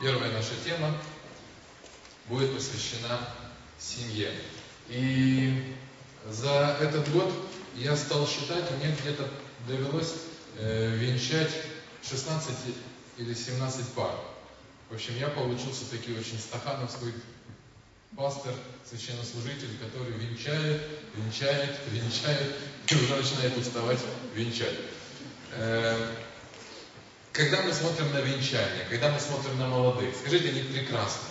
Первая наша тема будет посвящена семье. И за этот год я стал считать, мне где-то довелось э, венчать 16 или 17 пар. В общем, я получился таки очень стахановский пастор, священнослужитель, который венчает, венчает, венчает, и уже начинает уставать венчать. Э, когда мы смотрим на венчание, когда мы смотрим на молодых, скажите, они прекрасны.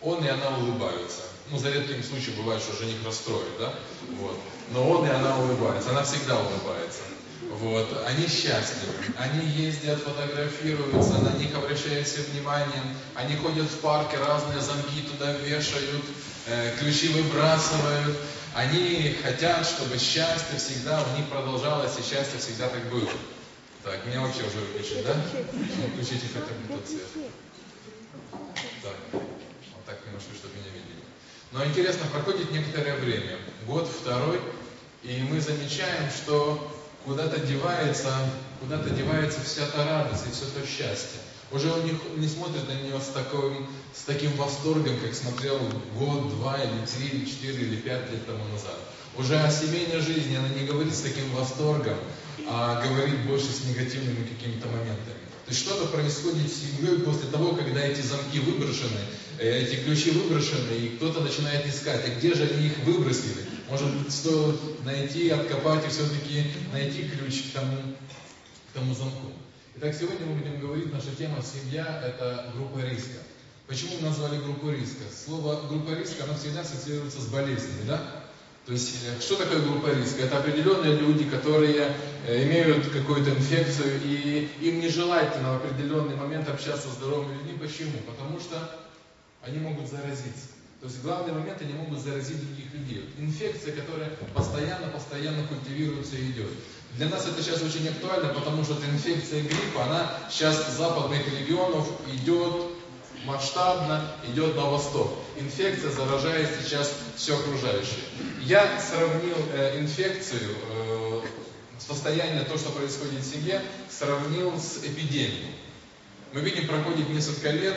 Он и она улыбаются. Ну, за редким случаем бывает, что жених расстроит, да? Вот. Но он и она улыбаются, она всегда улыбается. Вот. Они счастливы, они ездят, фотографируются, на них обращают все внимание, они ходят в парке, разные замки туда вешают, э, ключи выбрасывают. Они хотят, чтобы счастье всегда у них продолжалось, и счастье всегда так было. Так, меня вообще уже выключить, да? Включите хотя бы тот цвет. Так, вот так немножко, чтобы меня видели. Но интересно, проходит некоторое время, год, второй, и мы замечаем, что куда-то девается, куда-то девается вся та радость и все то счастье. Уже он не, не смотрит на нее с, таким, с таким восторгом, как смотрел год, два, или три, или четыре, или пять лет тому назад. Уже о семейной жизни она не говорит с таким восторгом, а говорит больше с негативными какими-то моментами. То есть что-то происходит с семьей после того, когда эти замки выброшены, э, эти ключи выброшены, и кто-то начинает искать, а где же они их выбросили? Может быть, стоит найти, откопать и все-таки найти ключ к тому, к тому замку. Итак, сегодня мы будем говорить, наша тема «Семья» – это группа риска. Почему мы назвали группу риска? Слово группа риска, оно всегда ассоциируется с болезнями, да? То есть, э, что такое группа риска? Это определенные люди, которые э, имеют какую-то инфекцию, и им нежелательно в определенный момент общаться с здоровыми людьми. Почему? Потому что они могут заразиться. То есть главный момент, они могут заразить других людей. Инфекция, которая постоянно-постоянно культивируется и идет. Для нас это сейчас очень актуально, потому что эта инфекция гриппа, она сейчас с западных регионов идет масштабно идет на восток. Инфекция заражает сейчас все окружающее. Я сравнил э, инфекцию, э, состояние, то, что происходит в семье, сравнил с эпидемией. Мы видим, проходит несколько лет,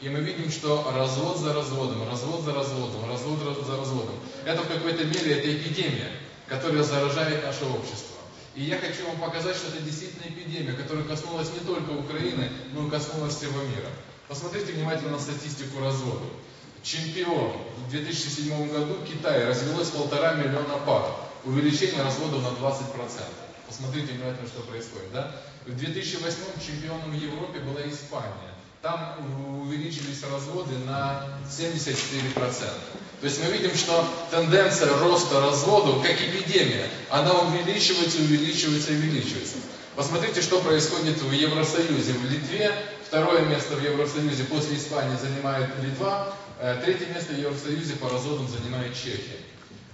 и мы видим, что развод за разводом, развод за разводом, развод за разводом. Это в какой-то мере это эпидемия, которая заражает наше общество. И я хочу вам показать, что это действительно эпидемия, которая коснулась не только Украины, но и коснулась всего мира. Посмотрите внимательно на статистику развода. Чемпион. В 2007 году Китай развелось полтора миллиона пар. Увеличение разводов на 20%. Посмотрите внимательно, что происходит. Да? В 2008 чемпионом Европе была Испания. Там увеличились разводы на 74%. То есть мы видим, что тенденция роста разводов, как эпидемия, она увеличивается, увеличивается, увеличивается. Посмотрите, что происходит в Евросоюзе. В Литве Второе место в Евросоюзе после Испании занимает Литва. Э, третье место в Евросоюзе по разводам занимает Чехия.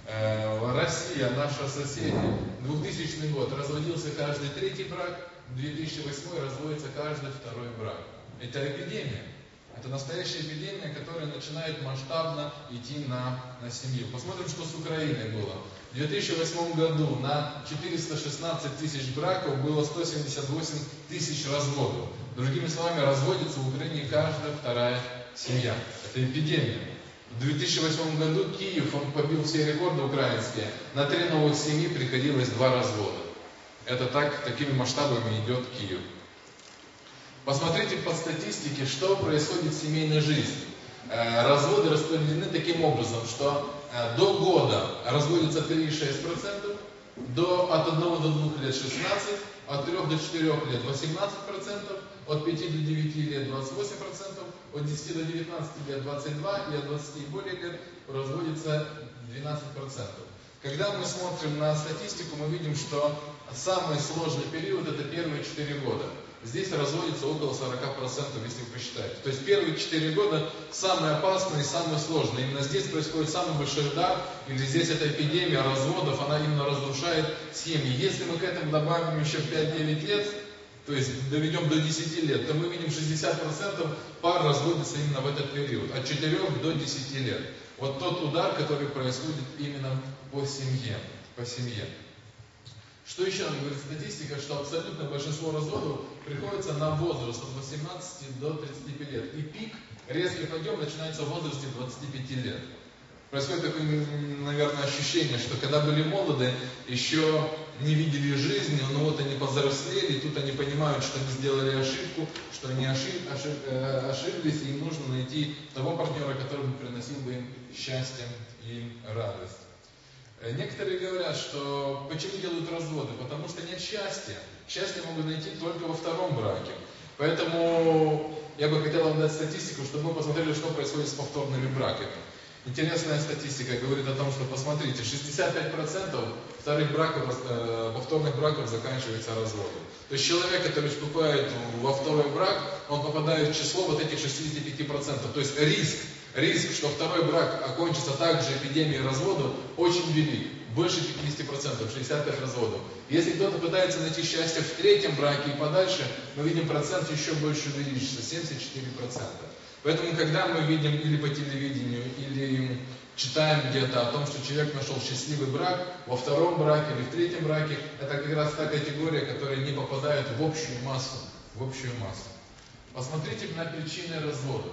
Э, Россия, наша соседи, 2000 год разводился каждый третий брак, 2008 разводится каждый второй брак. Это эпидемия. Это настоящая эпидемия, которая начинает масштабно идти на, на семью. Посмотрим, что с Украиной было. В 2008 году на 416 тысяч браков было 178 тысяч разводов. Другими словами, разводится в Украине каждая вторая семья. Это эпидемия. В 2008 году Киев, он побил все рекорды украинские. На три новых семьи приходилось два развода. Это так, такими масштабами идет Киев. Посмотрите по статистике, что происходит в семейной жизни. Э, разводы распределены таким образом, что э, до года разводится 3,6%, до, от 1 до 2 лет 16%, от 3 до 4 лет 18%, от 5 до 9 лет 28%, от 10 до 19 лет 22% и от 20 и более лет разводится 12%. Когда мы смотрим на статистику, мы видим, что самый сложный период это первые 4 года здесь разводится около 40%, если вы посчитаете. То есть первые 4 года самые опасные и самые сложные. Именно здесь происходит самый большой удар, или здесь эта эпидемия разводов, она именно разрушает семьи. Если мы к этому добавим еще 5-9 лет, то есть доведем до 10 лет, то мы видим 60% пар разводится именно в этот период, от 4 до 10 лет. Вот тот удар, который происходит именно по семье, по семье. Что еще нам говорит статистика, что абсолютно большинство разводов приходится на возраст от 18 до 35 лет. И пик, резкий подъем начинается в возрасте 25 лет. Происходит такое, наверное, ощущение, что когда были молоды, еще не видели жизни, но вот они повзрослели, и тут они понимают, что они сделали ошибку, что они ошиб, ошиб, э, ошиблись, и им нужно найти того партнера, который бы приносил бы им счастье и радость. Э, некоторые говорят, что почему делают разводы? Потому что нет счастья. Счастье могут найти только во втором браке. Поэтому я бы хотел вам дать статистику, чтобы мы посмотрели, что происходит с повторными браками. Интересная статистика говорит о том, что посмотрите, 65% вторых браков, э, повторных браков заканчивается разводом. То есть человек, который вступает во второй брак, он попадает в число вот этих 65%. То есть риск риск, что второй брак окончится также эпидемией разводов, очень велик. Больше 50%, 65 разводов. Если кто-то пытается найти счастье в третьем браке и подальше, мы видим процент еще больше увеличится, 74%. Поэтому, когда мы видим или по телевидению, или читаем где-то о том, что человек нашел счастливый брак во втором браке или в третьем браке, это как раз та категория, которая не попадает в общую массу. В общую массу. Посмотрите на причины развода.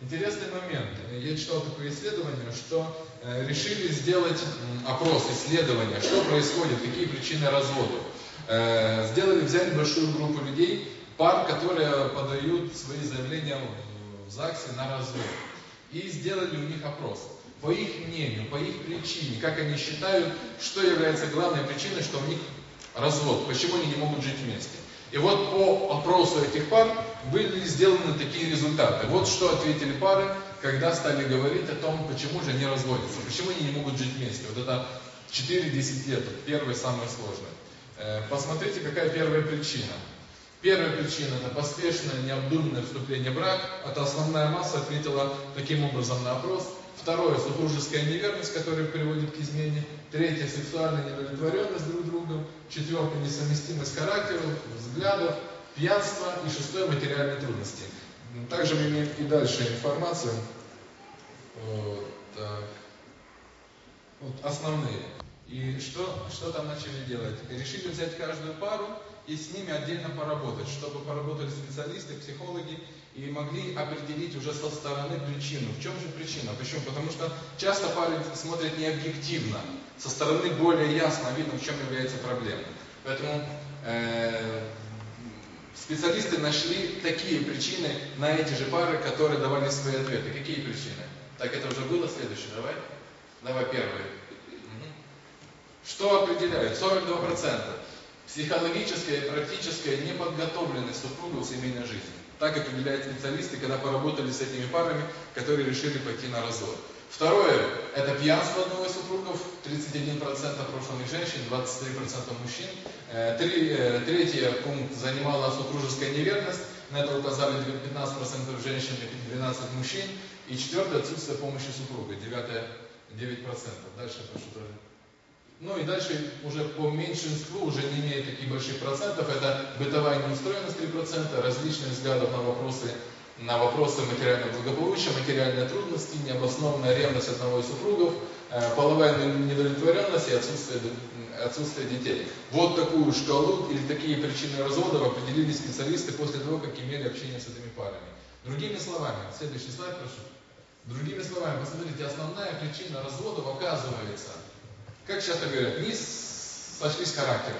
Интересный момент. Я читал такое исследование, что э, решили сделать опрос, исследование, что происходит, какие причины разводов. Э, сделали, взяли большую группу людей, пар, которые подают свои заявления в ЗАГСе на развод. И сделали у них опрос. По их мнению, по их причине, как они считают, что является главной причиной, что у них развод, почему они не могут жить вместе. И вот по опросу этих пар были сделаны такие результаты. Вот что ответили пары, когда стали говорить о том, почему же они разводятся, почему они не могут жить вместе. Вот это 4-10 лет, первый самый сложный. Э, посмотрите, какая первая причина. Первая причина – это поспешное, необдуманное вступление в брак. Это основная масса ответила таким образом на опрос. Второе – супружеская неверность, которая приводит к измене. Третье – сексуальная недовлетворенность друг другом. Четвертое – несовместимость характеров, взглядов, пьянство. И шестое – материальные трудности. Также мы имеем и дальше информацию. Вот, так. вот основные. И что, что там начали делать? Решили взять каждую пару и с ними отдельно поработать, чтобы поработали специалисты, психологи и могли определить уже со стороны причину. В чем же причина? Почему? Потому что часто пары смотрят не объективно, со стороны более ясно видно, в чем является проблема. Поэтому э, специалисты нашли такие причины на эти же пары, которые давали свои ответы. Какие причины? Так, это уже было следующее, давай. Давай первое. Что определяют? 42%. Психологическая и практическая неподготовленность супругов в семейной жизни. Так определяют специалисты, когда поработали с этими парами, которые решили пойти на развод. Второе – это пьянство одного из супругов, 31% опрошенных женщин, 23% мужчин. Э, три, э, третий пункт занимала супружеская неверность, на это указали 15% женщин и 12% мужчин. И четвертое – отсутствие помощи супруга, 9%. 9%. Дальше прошу тоже. Ну и дальше уже по меньшинству, уже не имея таких больших процентов, это бытовая неустроенность 3%, различные взгляды на вопросы, на вопросы материального благополучия, материальные трудности, необоснованная ревность одного из супругов, э, половая недовлетворенность и отсутствие, отсутствие детей. Вот такую шкалу или такие причины разводов определили специалисты после того, как имели общение с этими парами. Другими словами, следующий слайд, прошу. Другими словами, посмотрите, основная причина разводов оказывается – как часто говорят, не сошлись характером.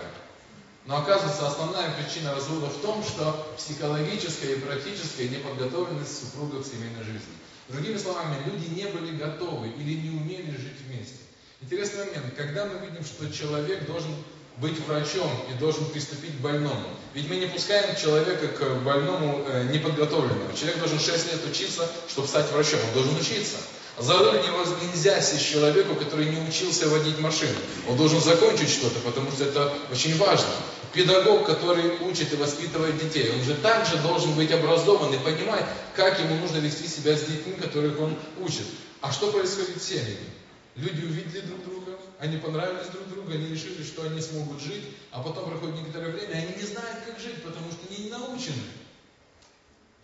Но оказывается, основная причина развода в том, что психологическая и практическая неподготовленность супругов в семейной жизни. Другими словами, люди не были готовы или не умели жить вместе. Интересный момент, когда мы видим, что человек должен быть врачом и должен приступить к больному. Ведь мы не пускаем человека к больному э, неподготовленного. Человек должен 6 лет учиться, чтобы стать врачом. Он должен учиться. За руль нельзя сесть человеку, который не учился водить машину. Он должен закончить что-то, потому что это очень важно. Педагог, который учит и воспитывает детей, он же также должен быть образован и понимать, как ему нужно вести себя с детьми, которых он учит. А что происходит с семьями? Люди увидели друг друга, они понравились друг другу, они решили, что они смогут жить, а потом проходит некоторое время, и они не знают, как жить, потому что они не научены.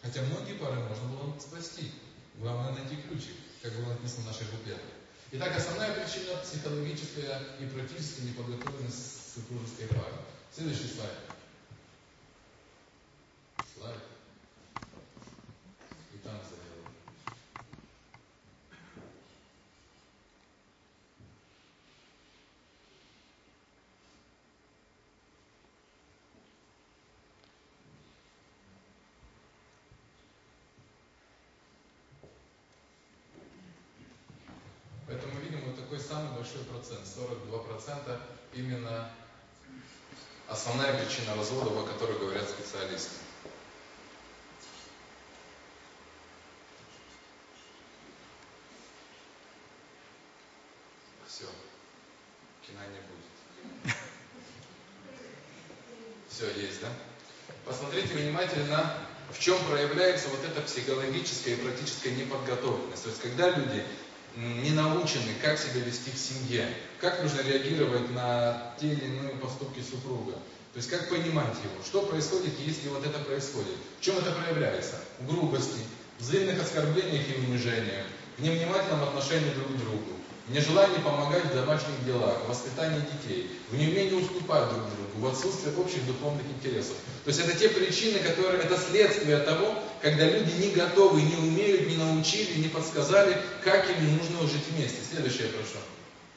Хотя многие пары можно было спасти. Главное найти ключик как было написано в нашей группе. Итак, основная причина психологическая и практическая неподготовленность супружеской пары. Следующий слайд. Слайд. И там заделал. Поэтому видим вот такой самый большой процент, 42% именно основная причина развода, о которой говорят специалисты. Все, кино не будет. Все, есть, да? Посмотрите внимательно, в чем проявляется вот эта психологическая и практическая неподготовленность. То есть, когда люди не научены, как себя вести в семье, как нужно реагировать на те или иные поступки супруга. То есть как понимать его, что происходит, если вот это происходит. В чем это проявляется? В грубости, взаимных оскорблениях и унижениях, в невнимательном отношении друг к другу, в нежелании помогать в домашних делах, воспитании детей, в неумении уступать друг другу, в отсутствии общих духовных интересов. То есть это те причины, которые, это следствие того, когда люди не готовы, не умеют, не научили, не подсказали, как им нужно жить вместе. Следующее прошу,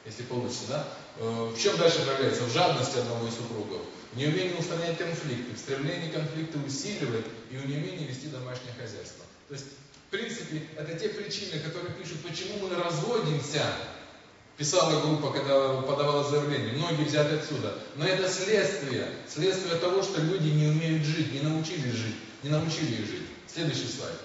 если получится, да? Э, в чем дальше проявляется? В жадности одного из супругов, в неумении устранять конфликты, в стремлении конфликты усиливать и в неумении вести домашнее хозяйство. То есть, в принципе, это те причины, которые пишут, почему мы разводимся, писала группа, когда подавала заявление, многие взяты отсюда. Но это следствие, следствие того, что люди не умеют жить, не научились жить, не научили их жить. Следующий слайд.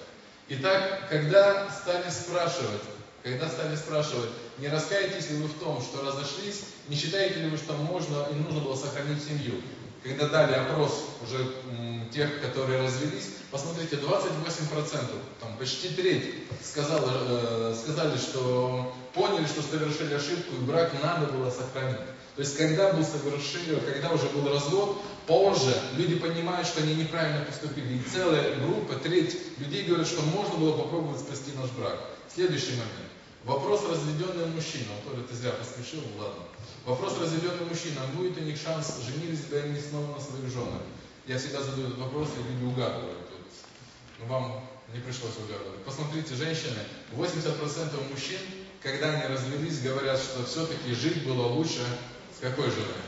Итак, когда стали спрашивать, когда стали спрашивать, не раскаетесь ли вы в том, что разошлись, не считаете ли вы, что можно и нужно было сохранить семью? Когда дали опрос уже тех, которые развелись, посмотрите, 28%, там почти треть сказала, э, сказали, что поняли, что совершили ошибку, и брак надо было сохранить. То есть, когда был совершен, когда уже был развод, позже люди понимают, что они неправильно поступили. И целая группа, треть людей говорят, что можно было попробовать спасти наш брак. Следующий момент. Вопрос разведенный мужчина. Вот Толя, ты зря поспешил, ладно. Вопрос разведенный мужчина. Будет у них шанс, женились бы они снова на своих женах? Я всегда задаю этот вопрос, и люди угадывают. Вот. Ну, вам не пришлось угадывать. Посмотрите, женщины, 80% мужчин, когда они развелись, говорят, что все-таки жить было лучше с какой женой?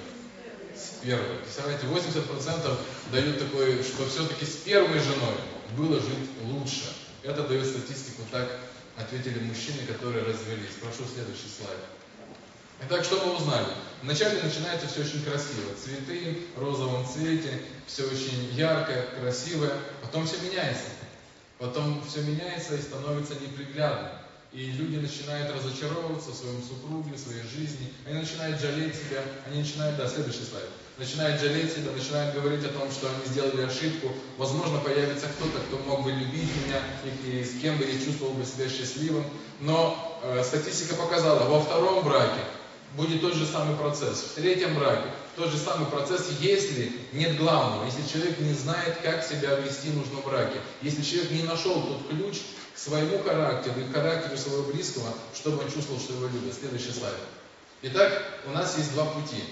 С первой. Представляете, 80% дают такой, что все-таки с первой женой было жить лучше. Это дает статистику так ответили мужчины, которые развелись. Прошу следующий слайд. Итак, что мы узнали? Вначале начинается все очень красиво. Цветы в розовом цвете, все очень яркое, красивое. Потом все меняется. Потом все меняется и становится неприглядным. И люди начинают разочаровываться в своем супруге, в своей жизни. Они начинают жалеть себя. Они начинают, да, следующий слайд начинают жалеть себя, начинают говорить о том, что они сделали ошибку. Возможно, появится кто-то, кто мог бы любить меня и, и с кем бы я чувствовал бы себя счастливым. Но э, статистика показала, во втором браке будет тот же самый процесс, в третьем браке тот же самый процесс, если нет главного, если человек не знает, как себя вести нужно в браке, если человек не нашел тот ключ к своему характеру и к характеру своего близкого, чтобы он чувствовал, что его любят. Следующий слайд. Итак, у нас есть два пути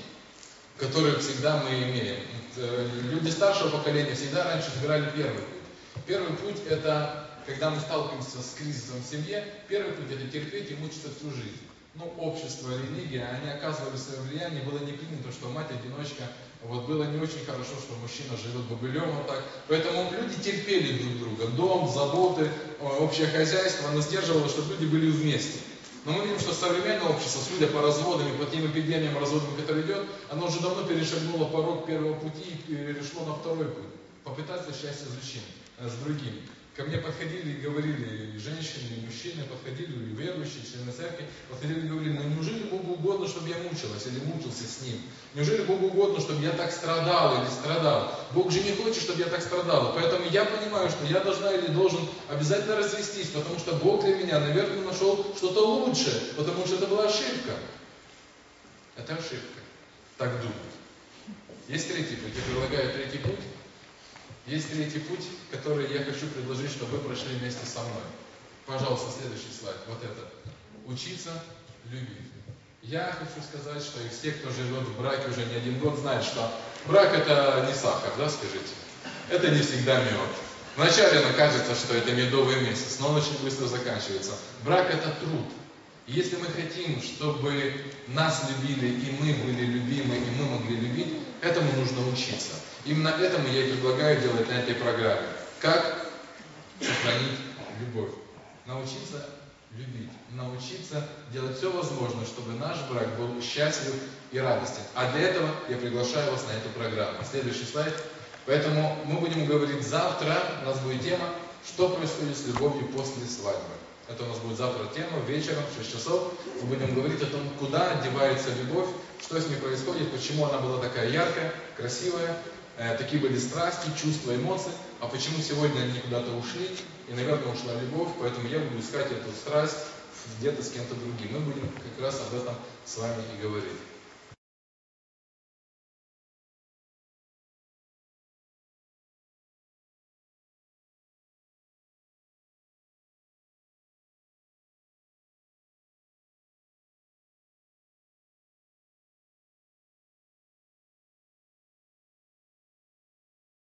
которые всегда мы имеем. Э, люди старшего поколения всегда раньше выбирали первый путь. Первый путь – это когда мы сталкиваемся с кризисом в семье, первый путь – это терпеть и мучиться всю жизнь. Ну, общество, религия, они оказывали свое влияние, было не принято, что мать-одиночка, вот было не очень хорошо, что мужчина живет бобылем вот так. Поэтому люди терпели друг друга. Дом, заботы, общее хозяйство, оно сдерживало, чтобы люди были вместе. Но мы видим, что современное общество, судя по разводам и по тем эпидемиям разводами, которые идет, оно уже давно перешагнуло порог первого пути и перешло на второй путь. Попытаться счастье с с другим. Ко мне подходили и говорили, и женщины, и мужчины подходили, и верующие, члены церкви, подходили и говорили, ну неужели Богу угодно, чтобы я мучилась или мучился с Ним? Неужели Богу угодно, чтобы я так страдал или страдал? Бог же не хочет, чтобы я так страдала. Поэтому я понимаю, что я должна или должен обязательно развестись, потому что Бог для меня, наверное, нашел что-то лучшее, потому что это была ошибка. Это ошибка. Так думать. Есть третий путь. Я предлагаю третий путь. Есть третий путь, который я хочу предложить, чтобы вы прошли вместе со мной. Пожалуйста, следующий слайд. Вот это. Учиться любить. Я хочу сказать, что и все, кто живет в браке уже не один год, знают, что брак это не сахар, да, скажите? Это не всегда мед. Вначале нам кажется, что это медовый месяц, но он очень быстро заканчивается. Брак это труд. Если мы хотим, чтобы нас любили, и мы были любимы, и мы могли любить, этому нужно учиться. Именно этому я и предлагаю делать на этой программе. Как сохранить любовь. Научиться любить. Научиться делать все возможное, чтобы наш брак был счастлив и радостен. А для этого я приглашаю вас на эту программу. Следующий слайд. Поэтому мы будем говорить завтра, у нас будет тема, что происходит с любовью после свадьбы. Это у нас будет завтра тема, вечером, в 6 часов. Мы будем говорить о том, куда одевается любовь, что с ней происходит, почему она была такая яркая, красивая, такие были страсти, чувства, эмоции, а почему сегодня они куда-то ушли, и, наверное, ушла любовь, поэтому я буду искать эту страсть где-то с кем-то другим. Мы будем как раз об этом с вами и говорить.